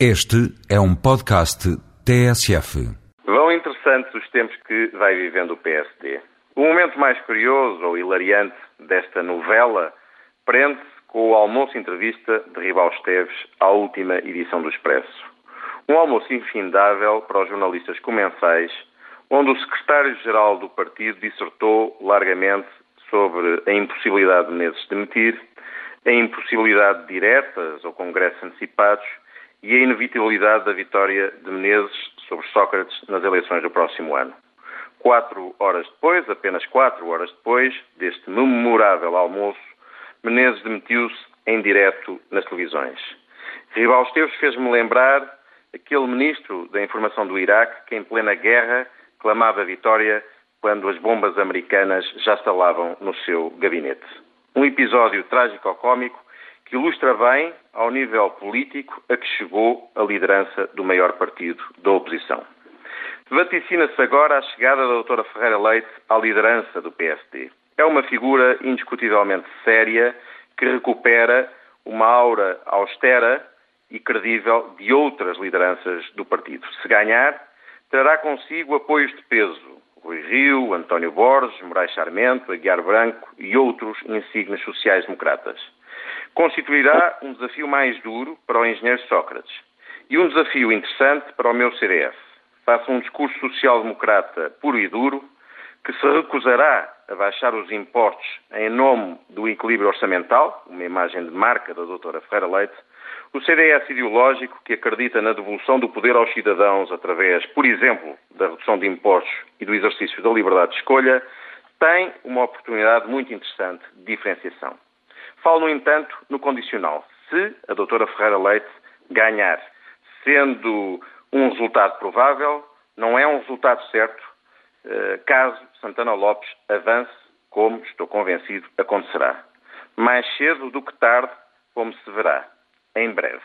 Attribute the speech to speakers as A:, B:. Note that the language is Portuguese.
A: Este é um podcast TSF.
B: Vão interessantes os tempos que vai vivendo o PSD. O momento mais curioso ou hilariante desta novela prende-se com o almoço-entrevista de Ribal Esteves à última edição do Expresso. Um almoço infindável para os jornalistas comensais, onde o secretário-geral do partido dissertou largamente sobre a impossibilidade de Menezes demitir, a impossibilidade de diretas ou congressos antecipados e a inevitabilidade da vitória de Menezes sobre Sócrates nas eleições do próximo ano. Quatro horas depois, apenas quatro horas depois deste memorável almoço, Menezes demitiu-se em direto nas televisões. Ribal Esteves fez-me lembrar aquele ministro da informação do Iraque que, em plena guerra, clamava vitória quando as bombas americanas já estalavam no seu gabinete. Um episódio trágico-cómico que ilustra bem, ao nível político, a que chegou a liderança do maior partido da oposição. Vaticina-se agora a chegada da doutora Ferreira Leite à liderança do PSD. É uma figura indiscutivelmente séria que recupera uma aura austera e credível de outras lideranças do partido. Se ganhar, trará consigo apoios de peso. Rui Rio, António Borges, Moraes Charmento, Aguiar Branco e outros insignes sociais-democratas constituirá um desafio mais duro para o engenheiro Sócrates e um desafio interessante para o meu CDS. Faça um discurso social-democrata puro e duro que se recusará a baixar os impostos em nome do equilíbrio orçamental, uma imagem de marca da doutora Ferreira Leite, o CDS ideológico que acredita na devolução do poder aos cidadãos através, por exemplo, da redução de impostos e do exercício da liberdade de escolha, tem uma oportunidade muito interessante de diferenciação. Falo, no entanto, no condicional. Se a doutora Ferreira Leite ganhar, sendo um resultado provável, não é um resultado certo, eh, caso Santana Lopes avance, como estou convencido acontecerá. Mais cedo do que tarde, como se verá, em breve.